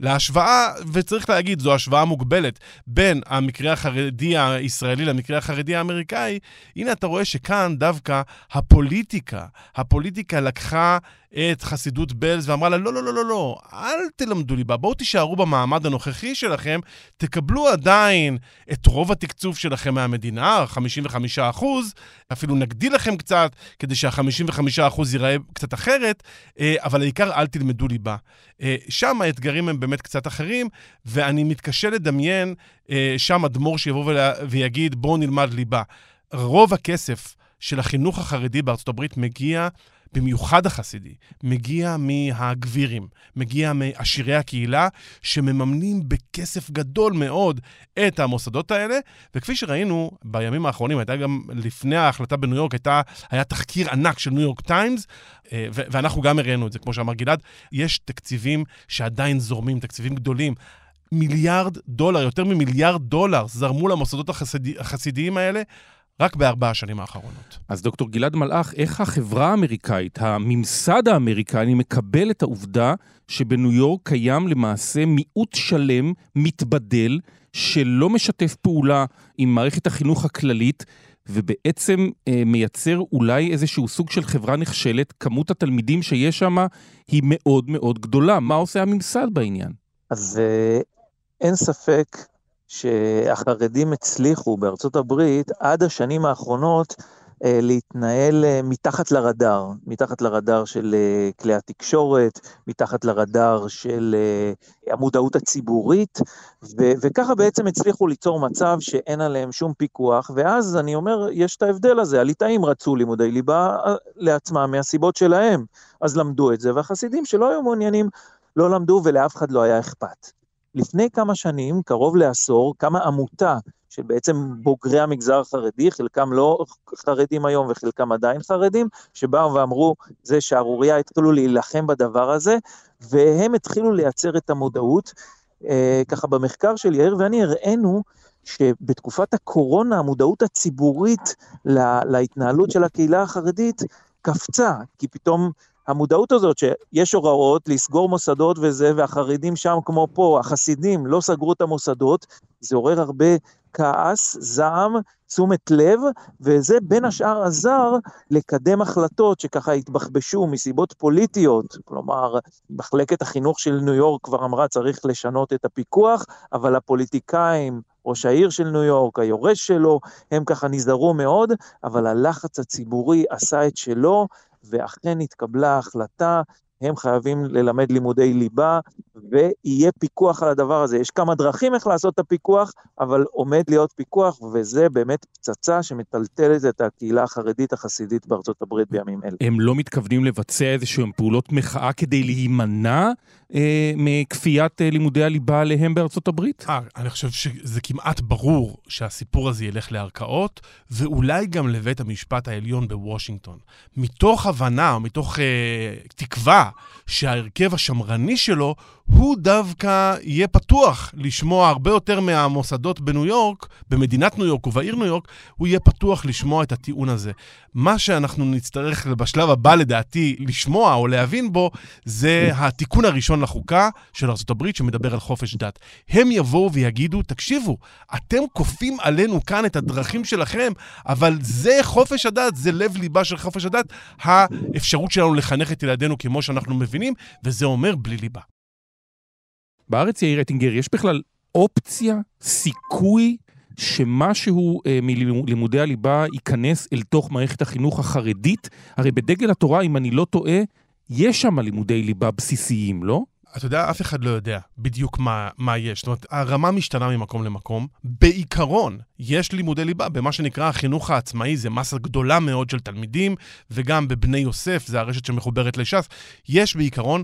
להשוואה, וצריך להגיד, זו השוואה מוגבלת, בין המקרה החרדי הישראלי למקרה החרדי האמריקאי, הנה אתה רואה שכאן דווקא הפוליטיקה, הפוליטיקה לקחה את חסידות בלז ואמרה לה, לא, לא, לא, לא, לא, אל תלמדו ליבה, בואו תישארו במעמד הנוכחי שלכם, תקבלו עדיין את רוב התקצוב שלכם מהמדינה, 55 אחוז, אפילו נגדיל לכם קצת, כדי שה-55 אחוז ייראה קצת אחרת, אה, אבל העיקר אל תלמדו ליבה. אה, שם האתגרים הם באמת קצת אחרים, ואני מתקשה לדמיין אה, שם אדמו"ר שיבוא ויגיד, בואו נלמד ליבה. רוב הכסף של החינוך החרדי בארצות הברית מגיע במיוחד החסידי, מגיע מהגבירים, מגיע מעשירי הקהילה, שמממנים בכסף גדול מאוד את המוסדות האלה, וכפי שראינו בימים האחרונים, הייתה גם לפני ההחלטה בניו יורק, הייתה, היה תחקיר ענק של ניו יורק טיימס, אה, ואנחנו גם הראינו את זה, כמו שאמר גלעד, יש תקציבים שעדיין זורמים, תקציבים גדולים. מיליארד דולר, יותר ממיליארד דולר, זרמו למוסדות החסידי, החסידיים האלה רק בארבע השנים האחרונות. אז דוקטור גלעד מלאך, איך החברה האמריקאית, הממסד האמריקני, מקבל את העובדה שבניו יורק קיים למעשה מיעוט שלם, מתבדל, שלא משתף פעולה עם מערכת החינוך הכללית, ובעצם אה, מייצר אולי איזשהו סוג של חברה נכשלת, כמות התלמידים שיש שם היא מאוד מאוד גדולה. מה עושה הממסד בעניין? אז אה, אין ספק שהחרדים הצליחו בארצות הברית עד השנים האחרונות אה, להתנהל אה, מתחת לרדאר, מתחת לרדאר של אה, כלי התקשורת, מתחת לרדאר של המודעות הציבורית, ו- וככה בעצם הצליחו ליצור מצב שאין עליהם שום פיקוח, ואז אני אומר, יש את ההבדל הזה, הליטאים רצו לימודי ליבה לעצמם מהסיבות שלהם, אז למדו את זה, והחסידים שלא היו מעוניינים לא למדו ולאף אחד לא היה אכפת. לפני כמה שנים, קרוב לעשור, קמה עמותה של בעצם בוגרי המגזר החרדי, חלקם לא חרדים היום וחלקם עדיין חרדים, שבאו ואמרו, זה שערורייה, התחילו להילחם בדבר הזה, והם התחילו לייצר את המודעות. אה, ככה במחקר של יאיר ואני הראינו שבתקופת הקורונה המודעות הציבורית לה, להתנהלות של הקהילה החרדית קפצה, כי פתאום המודעות הזאת שיש הוראות לסגור מוסדות וזה, והחרדים שם כמו פה, החסידים לא סגרו את המוסדות, זה עורר הרבה כעס, זעם, תשומת לב, וזה בין השאר עזר לקדם החלטות שככה התבחבשו מסיבות פוליטיות, כלומר, מחלקת החינוך של ניו יורק כבר אמרה צריך לשנות את הפיקוח, אבל הפוליטיקאים, ראש העיר של ניו יורק, היורש שלו, הם ככה נזהרו מאוד, אבל הלחץ הציבורי עשה את שלו, ואכן התקבלה החלטה הם חייבים ללמד לימודי ליבה, ויהיה פיקוח על הדבר הזה. יש כמה דרכים איך לעשות את הפיקוח, אבל עומד להיות פיקוח, וזה באמת פצצה שמטלטלת את הקהילה החרדית החסידית בארצות הברית בימים אלה. הם לא מתכוונים לבצע איזשהם פעולות מחאה כדי להימנע אה, מכפיית אה, לימודי הליבה עליהם בארצות הברית? אה, אני חושב שזה כמעט ברור שהסיפור הזה ילך לערכאות, ואולי גם לבית המשפט העליון בוושינגטון. מתוך הבנה, מתוך אה, תקווה שההרכב השמרני שלו הוא דווקא יהיה פתוח לשמוע הרבה יותר מהמוסדות בניו יורק, במדינת ניו יורק ובעיר ניו יורק, הוא יהיה פתוח לשמוע את הטיעון הזה. מה שאנחנו נצטרך בשלב הבא, לדעתי, לשמוע או להבין בו, זה התיקון הראשון לחוקה של ארה"ב שמדבר על חופש דת. הם יבואו ויגידו, תקשיבו, אתם כופים עלינו כאן את הדרכים שלכם, אבל זה חופש הדת, זה לב ליבה של חופש הדת, האפשרות שלנו לחנך את ילדינו כמו שאנחנו מבינים, וזה אומר בלי ליבה. בארץ, יאיר רטינגר, יש בכלל אופציה, סיכוי, שמשהו אה, מלימודי הליבה ייכנס אל תוך מערכת החינוך החרדית? הרי בדגל התורה, אם אני לא טועה, יש שם לימודי ליבה בסיסיים, לא? אתה יודע, אף אחד לא יודע בדיוק מה, מה יש. זאת אומרת, הרמה משתנה ממקום למקום. בעיקרון, יש לימודי ליבה במה שנקרא החינוך העצמאי, זה מסה גדולה מאוד של תלמידים, וגם בבני יוסף, זה הרשת שמחוברת לש"ס. יש בעיקרון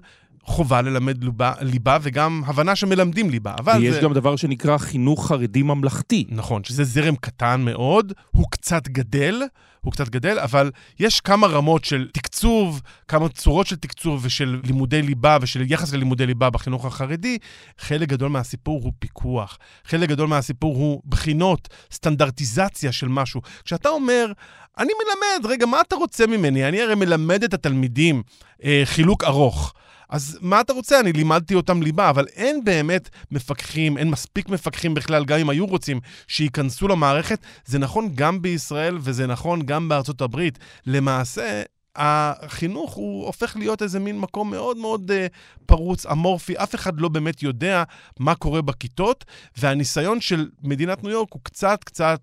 חובה ללמד ליבה, ליבה וגם הבנה שמלמדים ליבה. אבל ויש זה... גם דבר שנקרא חינוך חרדי ממלכתי. נכון, שזה זרם קטן מאוד, הוא קצת גדל, הוא קצת גדל, אבל יש כמה רמות של תקצוב, כמה צורות של תקצוב ושל לימודי ליבה ושל יחס ללימודי ליבה בחינוך החרדי. חלק גדול מהסיפור הוא פיקוח, חלק גדול מהסיפור הוא בחינות, סטנדרטיזציה של משהו. כשאתה אומר, אני מלמד, רגע, מה אתה רוצה ממני? אני הרי מלמד את התלמידים אה, חילוק ארוך. אז מה אתה רוצה? אני לימדתי אותם ליבה, אבל אין באמת מפקחים, אין מספיק מפקחים בכלל, גם אם היו רוצים שייכנסו למערכת. זה נכון גם בישראל וזה נכון גם בארצות הברית. למעשה, החינוך הוא הופך להיות איזה מין מקום מאוד מאוד uh, פרוץ, אמורפי, אף אחד לא באמת יודע מה קורה בכיתות, והניסיון של מדינת ניו יורק הוא קצת קצת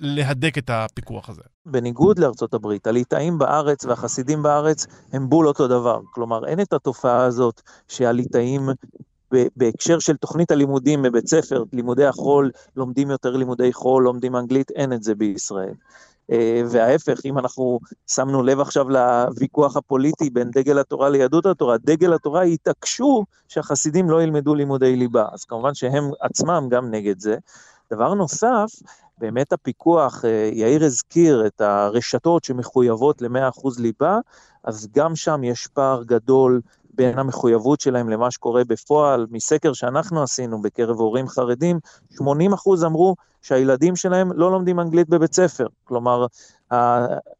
להדק את הפיקוח הזה. בניגוד לארצות הברית, הליטאים בארץ והחסידים בארץ הם בול אותו דבר. כלומר, אין את התופעה הזאת שהליטאים בהקשר של תוכנית הלימודים בבית ספר, לימודי החול, לומדים יותר לימודי חול, לומדים אנגלית, אין את זה בישראל. אה, וההפך, אם אנחנו שמנו לב עכשיו לוויכוח הפוליטי בין דגל התורה ליהדות התורה, דגל התורה התעקשו שהחסידים לא ילמדו לימודי ליבה. אז כמובן שהם עצמם גם נגד זה. דבר נוסף, באמת הפיקוח, אה, יאיר הזכיר את הרשתות שמחויבות ל-100% ליבה, אז גם שם יש פער גדול בין המחויבות שלהם למה שקורה בפועל. מסקר שאנחנו עשינו בקרב הורים חרדים, 80% אמרו שהילדים שלהם לא לומדים אנגלית בבית ספר. כלומר,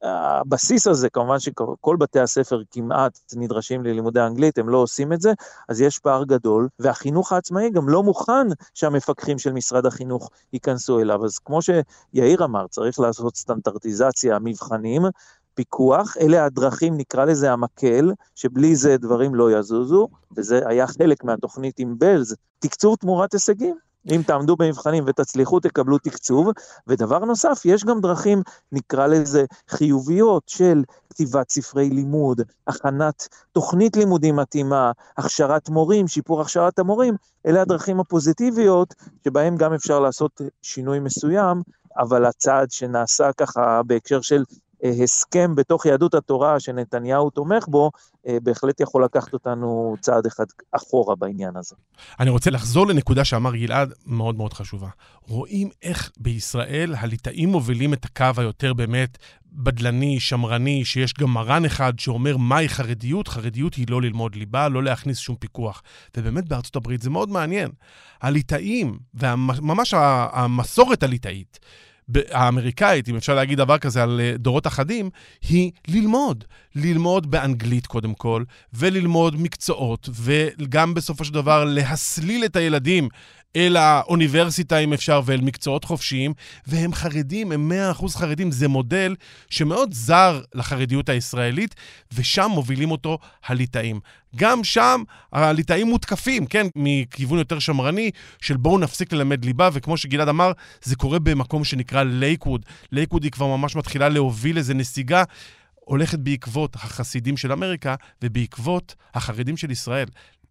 הבסיס הזה, כמובן שכל בתי הספר כמעט נדרשים ללימודי אנגלית, הם לא עושים את זה, אז יש פער גדול, והחינוך העצמאי גם לא מוכן שהמפקחים של משרד החינוך ייכנסו אליו. אז כמו שיאיר אמר, צריך לעשות סטנדרטיזציה, מבחנים, פיקוח, אלה הדרכים, נקרא לזה המקל, שבלי זה דברים לא יזוזו, וזה היה חלק מהתוכנית עם בלז, תקצוב תמורת הישגים. אם תעמדו במבחנים ותצליחו, תקבלו תקצוב. ודבר נוסף, יש גם דרכים, נקרא לזה, חיוביות של כתיבת ספרי לימוד, הכנת תוכנית לימודים מתאימה, הכשרת מורים, שיפור הכשרת המורים, אלה הדרכים הפוזיטיביות שבהם גם אפשר לעשות שינוי מסוים, אבל הצעד שנעשה ככה בהקשר של הסכם בתוך יהדות התורה שנתניהו תומך בו, אה, בהחלט יכול לקחת אותנו צעד אחד אחורה בעניין הזה. אני רוצה לחזור לנקודה שאמר גלעד, מאוד מאוד חשובה. רואים איך בישראל הליטאים מובילים את הקו היותר באמת בדלני, שמרני, שיש גם מרן אחד שאומר מהי חרדיות. חרדיות היא לא ללמוד ליבה, לא להכניס שום פיקוח. ובאמת בארצות הברית זה מאוד מעניין. הליטאים, וממש המסורת הליטאית, האמריקאית, אם אפשר להגיד דבר כזה על אה, דורות אחדים, היא ללמוד. ללמוד באנגלית קודם כל, וללמוד מקצועות, וגם בסופו של דבר להסליל את הילדים אל האוניברסיטה אם אפשר ואל מקצועות חופשיים, והם חרדים, הם 100% חרדים. זה מודל שמאוד זר לחרדיות הישראלית, ושם מובילים אותו הליטאים. גם שם הליטאים מותקפים, כן, מכיוון יותר שמרני, של בואו נפסיק ללמד ליבה, וכמו שגלעד אמר, זה קורה במקום שנקרא לייקווד. לייקווד היא כבר ממש מתחילה להוביל איזה נסיגה. הולכת בעקבות החסידים של אמריקה ובעקבות החרדים של ישראל.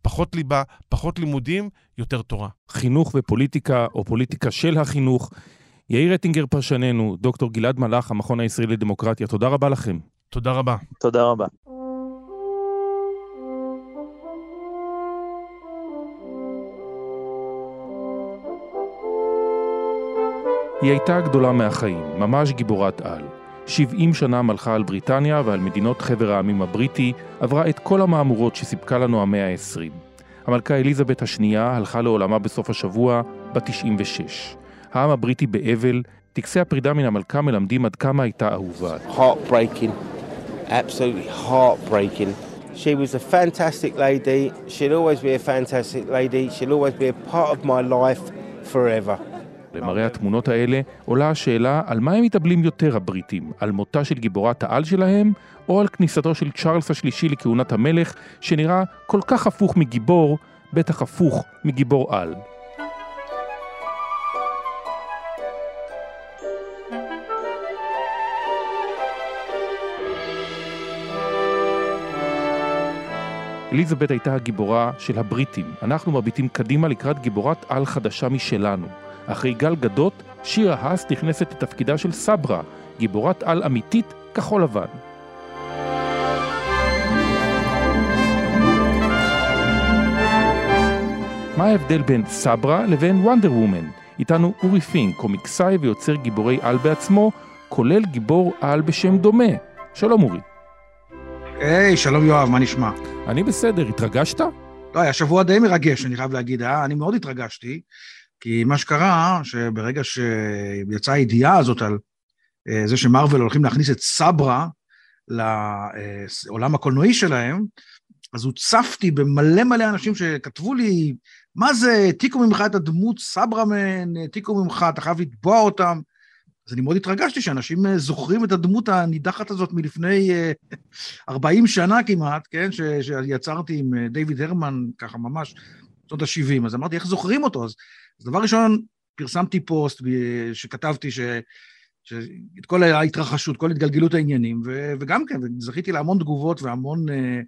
פחות ליבה, פחות לימודים, יותר תורה. חינוך ופוליטיקה, או פוליטיקה של החינוך. יאיר אטינגר פרשננו, דוקטור גלעד מלאך, המכון הישראלי לדמוקרטיה, תודה רבה לכם. תודה רבה. תודה רבה. היא הייתה גדולה מהחיים, ממש גיבורת על. 70 שנה מלכה על בריטניה ועל מדינות חבר העמים הבריטי, עברה את כל המהמורות שסיפקה לנו המאה ה-20. המלכה אליזבת השנייה הלכה לעולמה בסוף השבוע, בת 96. העם הבריטי באבל, טקסי הפרידה מן המלכה מלמדים עד כמה הייתה אהובה. Heartbreaking, absolutely heartbreaking. She was a fantastic lady, she'll always be a fantastic lady, she'll always be a part of my life forever. למראה התמונות האלה עולה השאלה על מה הם מתאבלים יותר הבריטים, על מותה של גיבורת העל שלהם, או על כניסתו של צ'ארלס השלישי לכהונת המלך, שנראה כל כך הפוך מגיבור, בטח הפוך מגיבור על. אליזבת הייתה הגיבורה של הבריטים. אנחנו מביטים קדימה לקראת גיבורת על חדשה משלנו. אחרי גל גדות, שירה האס נכנסת לתפקידה של סברה, גיבורת על אמיתית כחול לבן. מה ההבדל בין סברה לבין וונדר וומן? איתנו אורי פינק, קומיקסאי ויוצר גיבורי על בעצמו, כולל גיבור על בשם דומה. שלום אורי. היי, hey, שלום יואב, מה נשמע? אני בסדר, התרגשת? לא, היה שבוע די מרגש, אני חייב להגיד, אה? אני מאוד התרגשתי. כי מה שקרה, שברגע שיצאה הידיעה הזאת על אה, זה שמרוויל הולכים להכניס את סברה לעולם הקולנועי שלהם, אז הוצפתי במלא מלא אנשים שכתבו לי, מה זה, העתיקו ממך את הדמות סברמן, העתיקו ממך, אתה חייב לתבוע אותם. אז אני מאוד התרגשתי שאנשים אה, זוכרים את הדמות הנידחת הזאת מלפני 40 אה, שנה כמעט, כן, שיצרתי עם דיוויד הרמן, ככה ממש, שנות ה-70. אז אמרתי, איך זוכרים אותו? אז אז דבר ראשון, פרסמתי פוסט שכתבתי ש... את כל ההתרחשות, כל התגלגלות העניינים, ו, וגם כן, זכיתי להמון תגובות והמון אה,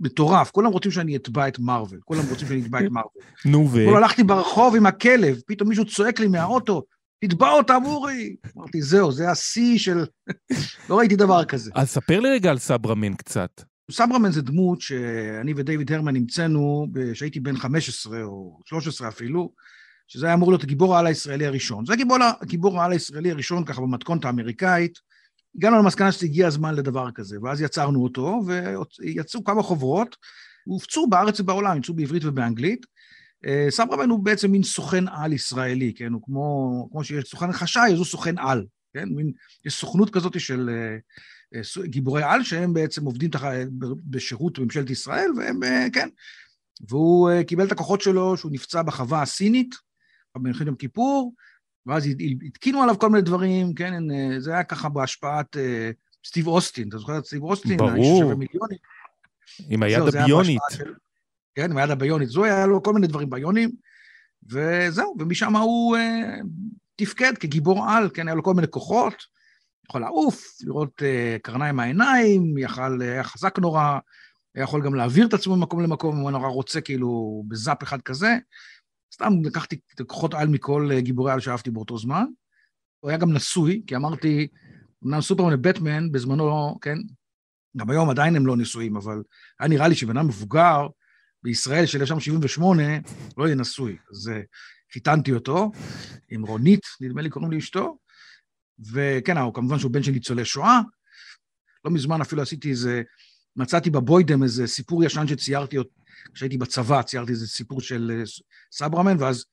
מטורף. כולם רוצים שאני אתבע את מארוול, כולם רוצים שאני אתבע את מארוול. נו ו... כולם הלכתי ברחוב עם הכלב, פתאום מישהו צועק לי מהאוטו, תתבע אותם, אורי! אמרתי, זהו, זה השיא של... [laughs] לא ראיתי דבר כזה. אז ספר לי רגע על סברמן קצת. סברמן זה דמות שאני ודייוויד הרמן המצאנו כשהייתי בן 15 או 13 אפילו, שזה היה אמור להיות הגיבור העל הישראלי הראשון. זה הגיבור, הגיבור העל הישראלי הראשון, ככה במתכונת האמריקאית. הגענו למסקנה שהגיע הזמן לדבר כזה, ואז יצרנו אותו, ויצאו כמה חוברות, והופצו בארץ ובעולם, יצאו בעברית ובאנגלית. אה, סברמן הוא בעצם מין סוכן על ישראלי, כן? הוא כמו, כמו שיש סוכן חשאי, אז הוא סוכן על, כן? מין, יש סוכנות כזאת של אה, אה, גיבורי על, שהם בעצם עובדים תח... בשירות ממשלת ישראל, והם, כן. והוא קיבל את הכוחות שלו, שהוא נפצע בחווה הסינית, במלחמת יום כיפור, ואז התקינו עליו כל מיני דברים, כן, אה, זה היה ככה בהשפעת אה, סטיב אוסטין, אתה זוכר את סטיב אוסטין? ברור. עם היד הביונית. של... כן, עם היד הביונית. זו היה לו כל מיני דברים ביונים, וזהו, ומשם הוא אה, תפקד כגיבור על, כן, היה לו כל מיני כוחות, יכול לעוף, לראות אה, קרניים מהעיניים, יכל, היה חזק נורא, היה יכול גם להעביר את עצמו ממקום למקום, אם הוא נורא רוצה, כאילו, בזאפ אחד כזה. סתם לקחתי את כוחות על מכל אה, גיבורי על שאהבתי באותו זמן. הוא היה גם נשוי, כי אמרתי, אמנם סופרמן ובטמן בזמנו, כן, גם היום עדיין הם לא נשואים, אבל היה נראה לי שבן אדם מבוגר בישראל של 1978 לא יהיה נשוי. אז אה, חיתנתי אותו עם רונית, נדמה לי קוראים לאשתו, וכן, הוא כמובן שהוא בן של ניצולי שואה. לא מזמן אפילו עשיתי איזה, מצאתי בבוידם איזה סיפור ישן שציירתי כשהייתי בצבא ציירתי איזה סיפור של אה, סברמן, ואז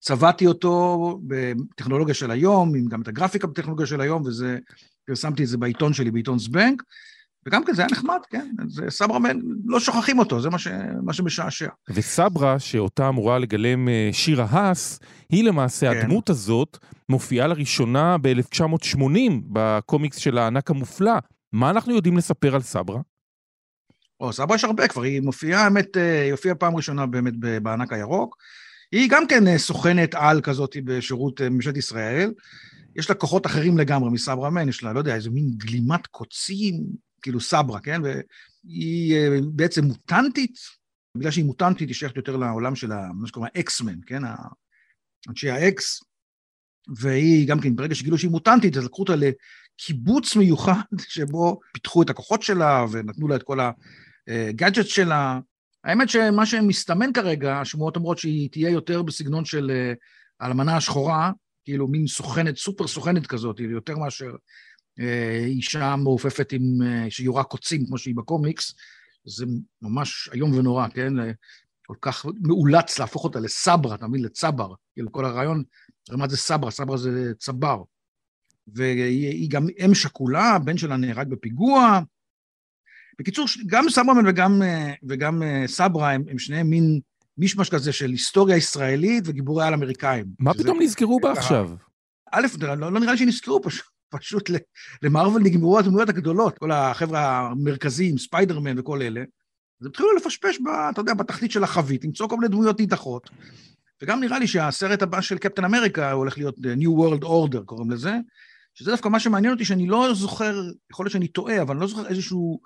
צבעתי אותו בטכנולוגיה של היום, עם גם את הגרפיקה בטכנולוגיה של היום, וזה, פרסמתי את זה בעיתון שלי, בעיתון זבנק, וגם כן, זה היה נחמד, כן. זה סברה, לא שוכחים אותו, זה מה, ש, מה שמשעשע. וסברה, שאותה אמורה לגלם אה, שירה האס, היא למעשה, כן. הדמות הזאת מופיעה לראשונה ב-1980 בקומיקס של הענק המופלא. מה אנחנו יודעים לספר על סברה? או, סברה יש הרבה כבר, היא מופיעה, האמת, אה, היא הופיעה פעם ראשונה באמת בענק הירוק. היא גם כן אה, סוכנת על כזאת בשירות ממשלת ישראל. יש לה כוחות אחרים לגמרי מסברה מן, יש לה, לא יודע, איזה מין גלימת קוצים, כאילו סברה, כן? והיא אה, בעצם מוטנטית, בגלל שהיא מוטנטית, היא שייכת יותר לעולם של מה שקוראים האקסמן, כן? אנשי האקס, והיא גם כן, ברגע שגילו שהיא מוטנטית, אז לקחו אותה לקיבוץ מיוחד, שבו פיתחו את הכוחות שלה ונתנו לה את כל הגאדג'ט שלה. האמת שמה שמסתמן כרגע, השמועות אומרות שהיא תהיה יותר בסגנון של האלמנה אה, השחורה, כאילו מין סוכנת, סופר סוכנת כזאת, יותר מאשר אה, אישה מעופפת עם, אה, שיורה קוצים, כמו שהיא בקומיקס, זה ממש איום ונורא, כן? כל כך מאולץ להפוך אותה לסברה, אתה מבין? לצבר. כאילו, כל הרעיון, מה זה סברה? סברה זה צבר. והיא גם אם שכולה, הבן שלה נהרג בפיגוע. בקיצור, גם סברמן וגם, וגם סברה הם, הם שניהם מין מישמש כזה של היסטוריה ישראלית וגיבורי על אמריקאים. מה פתאום נזכרו בה עכשיו? א', לא, לא נראה לי שנזכרו פשוט. פשוט למרוויל נגמרו הדמויות הגדולות, כל החבר'ה המרכזיים, ספיידרמן וכל אלה. אז התחילו לפשפש, ב, אתה יודע, בתחתית של החבית, למצוא כל מיני דמויות נידחות. וגם נראה לי שהסרט הבא של קפטן אמריקה הולך להיות New World Order, קוראים לזה, שזה דווקא מה שמעניין אותי, שאני לא זוכר, יכול להיות שאני טועה, אבל אני לא זוכר איזשהו...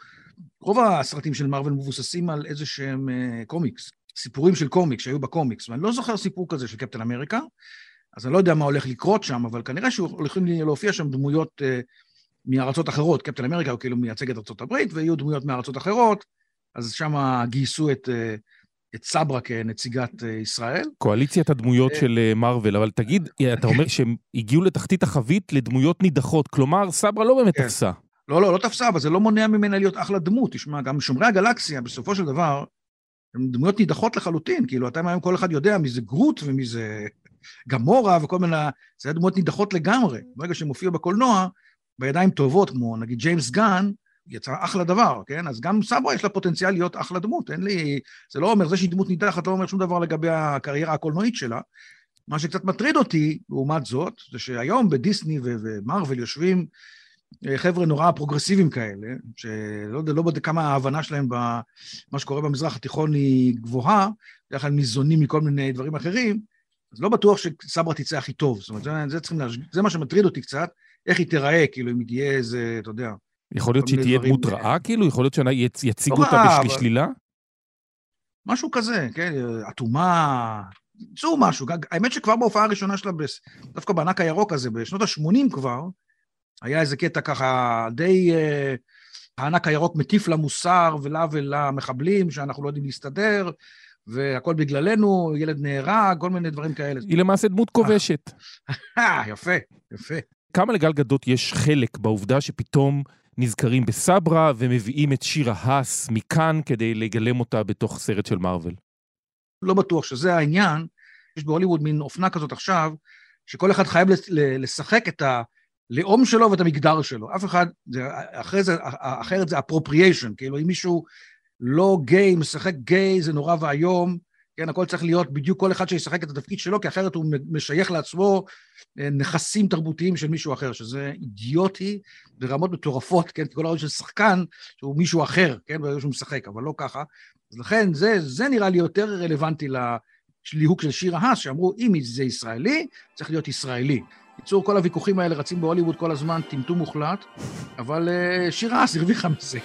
רוב הסרטים של מארוול מבוססים על איזה שהם uh, קומיקס, סיפורים של קומיקס שהיו בקומיקס, ואני לא זוכר סיפור כזה של קפטן אמריקה, אז אני לא יודע מה הולך לקרות שם, אבל כנראה שהולכים להופיע שם דמויות uh, מארצות אחרות. קפטן אמריקה הוא כאילו מייצג את ארצות הברית, ויהיו דמויות מארצות אחרות, אז שם גייסו את, uh, את סברה כנציגת ישראל. קואליציית הדמויות של מארוול, אבל תגיד, אתה אומר שהם הגיעו לתחתית החבית לדמויות נידחות, כלומר, סברה לא באמת כן. תפסה. לא, לא, לא תפסה, אבל זה לא מונע ממנה להיות אחלה דמות. תשמע, גם שומרי הגלקסיה, בסופו של דבר, הם דמויות נידחות לחלוטין, כאילו, אתם היום כל אחד יודע מי זה גרוט ומי זה גמורה וכל מיני, זה דמויות נידחות לגמרי. ברגע שהם הופיעו בקולנוע, בידיים טובות, כמו נגיד ג'יימס גן, יצא אחלה דבר, כן? אז גם סברה יש לה פוטנציאל להיות אחלה דמות, אין לי... זה לא אומר, זה שהיא דמות נידחת לא אומר שום דבר לגבי הקריירה הקולנועית שלה. מה שקצת מטריד אותי, לעומת זאת, זה שהיום בדיסני ומרוויל יושבים חבר'ה נורא פרוגרסיביים כאלה, שלא יודע, לא יודע כמה ההבנה שלהם במה שקורה במזרח התיכון היא גבוהה, בדרך כלל ניזונים מכל מיני דברים אחרים, אז לא בטוח שסברה תצא הכי טוב. זאת אומרת, זה, זה, להשג... זה מה שמטריד אותי קצת, איך היא תיראה, כאילו, אם היא תהיה איזה, אתה יודע... יכול להיות שהיא תהיה דמות רעה, כאילו? יכול להיות שיציגו אותה לא בשלילה? משהו כזה, כן, אטומה, ימצאו משהו. האמת שכבר בהופעה הראשונה שלה, דווקא בענק הירוק הזה, בשנות ה-80 כבר, היה איזה קטע ככה די... אה, הענק הירוק מטיף למוסר ולה ולמחבלים, שאנחנו לא יודעים להסתדר, והכל בגללנו, ילד נהרג, כל מיני דברים כאלה. היא למעשה דמות כובשת. אה, יפה, יפה. כמה לגל גדות יש חלק בעובדה שפתאום נזכרים בסברה ומביאים את שירה האס מכאן כדי לגלם אותה בתוך סרט של מארוול? לא בטוח שזה העניין. יש בהוליווד מין אופנה כזאת עכשיו, שכל אחד חייב לשחק את הלאום שלו ואת המגדר שלו. אף אחד, זה, אחרי זה, אחרת זה אפרופריאשן, כאילו אם מישהו לא גיי, משחק גיי, זה נורא ואיום, כן, הכל צריך להיות בדיוק כל אחד שישחק את התפקיד שלו, כי אחרת הוא משייך לעצמו אה, נכסים תרבותיים של מישהו אחר, שזה אידיוטי ברמות מטורפות, כן, כי כל הרעיון של שחקן שהוא מישהו אחר, כן, ברגע שהוא משחק, אבל לא ככה. אז לכן זה, זה נראה לי יותר רלוונטי לליהוק של שיר האס, שאמרו, אם זה ישראלי, צריך להיות ישראלי. בקיצור, כל הוויכוחים האלה רצים בהוליווד כל הזמן, טמטום מוחלט, אבל uh, שיר האס הרוויחה מזה.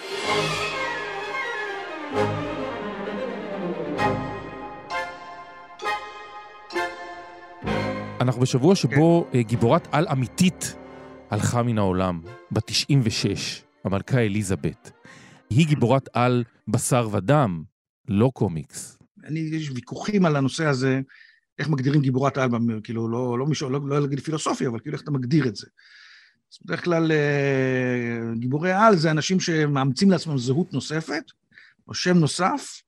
אנחנו בשבוע שבו כן. גיבורת על אמיתית הלכה מן העולם, בת 96, המלכה אליזבת. היא גיבורת על בשר ודם, לא קומיקס. אני, יש ויכוחים על הנושא הזה, איך מגדירים גיבורת על, כאילו, לא, לא, לא, לא, לא להגיד פילוסופיה, אבל כאילו איך אתה מגדיר את זה. אז בדרך כלל אה, גיבורי על זה אנשים שמאמצים לעצמם זהות נוספת, או שם נוסף,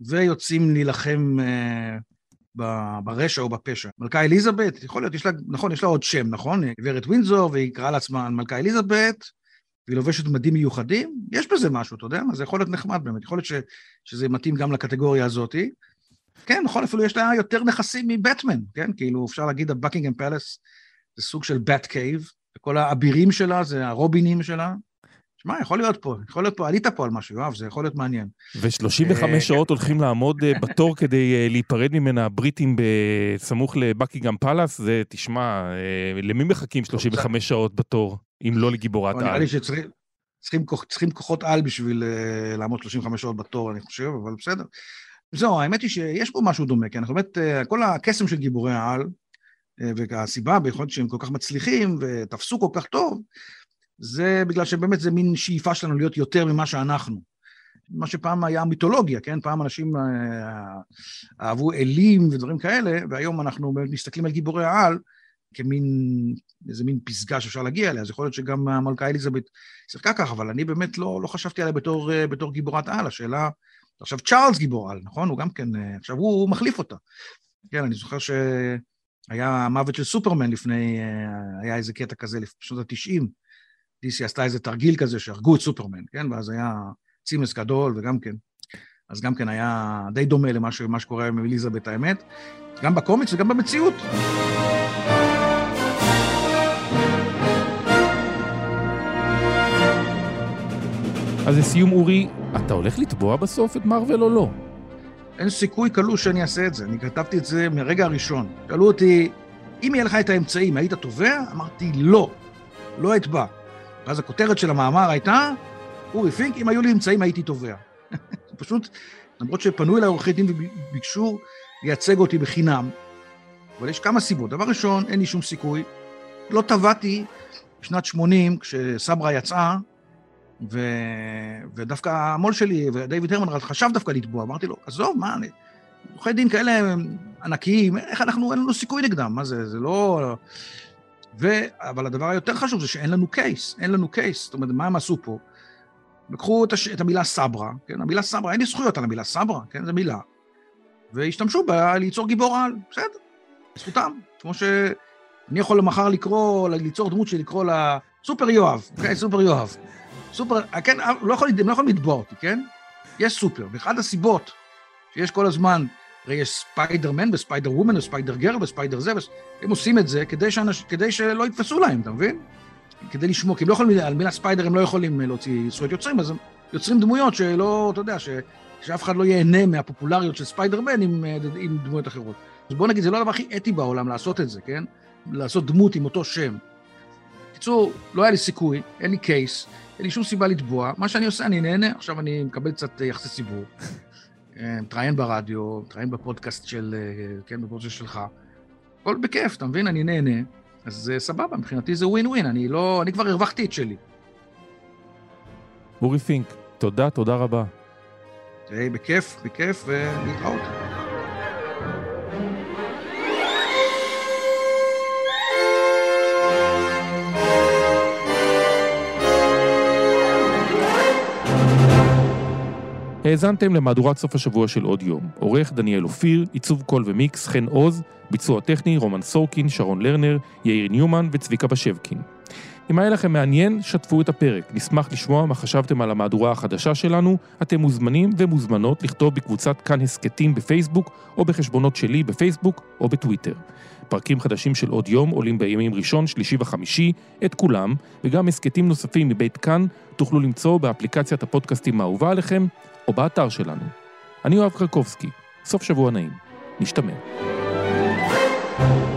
ויוצאים להילחם אה, ברשע או בפשע. מלכה אליזבת, יכול להיות, יש לה, נכון, יש לה עוד שם, נכון? גברת ווינזור, והיא קראה לעצמה מלכה אליזבת, והיא לובשת מדים מיוחדים, יש בזה משהו, אתה יודע מה? זה יכול להיות נחמד באמת, יכול להיות ש, שזה מתאים גם לקטגוריה הזאתי. כן, נכון, אפילו יש לה יותר נכסים מבטמן, כן? כאילו, אפשר להגיד, הבקינגהם פלס זה סוג של בט קייב, וכל האבירים שלה זה הרובינים שלה. שמע, יכול להיות פה, יכול להיות פה, עלית פה על משהו, יואב, זה יכול להיות מעניין. ו-35 אה, שעות הולכים לעמוד אה, [laughs] בתור כדי אה, להיפרד ממנה הבריטים בסמוך לבקינגהם פלאס, זה, תשמע, למי מחכים 35 שעות בתור, אם לא לגיבורת נראה על? לי שצריכים צריכים כוח- צריכים כוחות על בשביל לעמוד 35 שעות בתור, אני חושב, אבל בסדר. זהו, האמת היא שיש פה משהו דומה, כי אנחנו באמת, אה, כל הקסם של גיבורי העל, אה, והסיבה ביכול להיות שהם כל כך מצליחים ותפסו כל כך טוב, זה בגלל שבאמת זה מין שאיפה שלנו להיות יותר ממה שאנחנו. מה שפעם היה מיתולוגיה, כן? פעם אנשים אה, אהבו אלים ודברים כאלה, והיום אנחנו באמת מסתכלים על גיבורי העל כמין, איזה מין פסגה שאפשר להגיע אליה, אז יכול להיות שגם המלכה אליזבת שיחקה ככה, אבל אני באמת לא, לא חשבתי עליה בתור, בתור גיבורת על, השאלה... עכשיו צ'ארלס גיבור על, נכון? הוא גם כן, אה, עכשיו הוא, הוא מחליף אותה. כן, אני זוכר שהיה המוות של סופרמן לפני, אה, היה איזה קטע כזה בשנות ה-90, DC עשתה איזה תרגיל כזה שהרגו את סופרמן, כן? ואז היה צימס גדול וגם כן. אז גם כן היה די דומה למה ש- שקורה עם אליזבת האמת, גם בקומיקס וגם במציאות. אז לסיום, אורי, אתה הולך לתבוע בסוף את מארוול או לא? אין סיכוי קלוש שאני אעשה את זה, אני כתבתי את זה מהרגע הראשון. שאלו אותי, אם יהיה לך את האמצעים, היית תובע? אמרתי, לא, לא אתבע. ואז הכותרת של המאמר הייתה, אורי פינק, אם היו לי אמצעים הייתי תובע. [laughs] פשוט, למרות שפנו אליי עורכי דין וביקשו לייצג אותי בחינם, אבל יש כמה סיבות. דבר ראשון, אין לי שום סיכוי. לא תבעתי בשנת 80, כשסברה יצאה, ו... ודווקא המו"ל שלי, ודייוויד הרמן, חשב דווקא לתבוע. אמרתי לו, עזוב, מה, אני... עורכי דין כאלה ענקיים, איך אנחנו, אין לנו סיכוי נגדם, מה זה, זה לא... ו... אבל הדבר היותר חשוב זה שאין לנו case, אין לנו case. זאת אומרת, מה הם עשו פה? לקחו את, הש... את המילה סברה, כן? המילה סברה, אין לי זכויות על המילה סברה, כן? זו מילה. והשתמשו בה ליצור גיבור על, בסדר, זכותם. כמו שאני יכול מחר לקרוא, ליצור דמות של לקרוא לה סופר יואב, אוקיי? סופר יואב. סופר, כן, לא יכול, הם לא יכולים לתבוע אותי, כן? יש סופר, ואחת הסיבות שיש כל הזמן, הרי יש ספיידרמן ו Spider-Woman ו Spider-Girl ו Spider זה, הם עושים את זה כדי, שאנש, כדי שלא יתפסו להם, אתה מבין? כדי לשמור, כי הם לא יכולים, על מילה spider הם לא יכולים להוציא זכויות יוצרים, אז הם יוצרים דמויות שלא, אתה יודע, ש, שאף אחד לא ייהנה מהפופולריות של ספיידרמן עם, עם דמויות אחרות. אז בוא נגיד, זה לא הדבר הכי אתי בעולם לעשות את זה, כן? לעשות דמות עם אותו שם. בקיצור, לא היה לי סיכוי, אין לי קייס, אין לי שום סיבה לתבוע. מה שאני עושה, אני נהנה, עכשיו אני מקבל קצת יחסי ציבור. מתראיין ברדיו, מתראיין בפודקאסט של, כן, בפודקאסט שלך. הכל בכיף, אתה מבין? אני נהנה. אז סבבה, מבחינתי זה ווין ווין, אני לא... אני כבר הרווחתי את שלי. אורי פינק, תודה, תודה רבה. בכיף, בכיף, ולהתראות. האזנתם למהדורת סוף השבוע של עוד יום. עורך דניאל אופיר, עיצוב קול ומיקס חן עוז, ביצוע טכני רומן סורקין, שרון לרנר, יאיר ניומן וצביקה בשבקין. אם היה לכם מעניין, שתפו את הפרק. נשמח לשמוע מה חשבתם על המהדורה החדשה שלנו. אתם מוזמנים ומוזמנות לכתוב בקבוצת כאן הסכתים בפייסבוק, או בחשבונות שלי בפייסבוק או בטוויטר. פרקים חדשים של עוד יום עולים בימים ראשון, שלישי וחמישי, את כולם, וגם הסכתים נוספים מבית כאן תוכלו למצוא באפליקציית הפודקאסטים האהובה עליכם, או באתר שלנו. אני יואב קרקובסקי, סוף שבוע נעים. נשתמע. thank you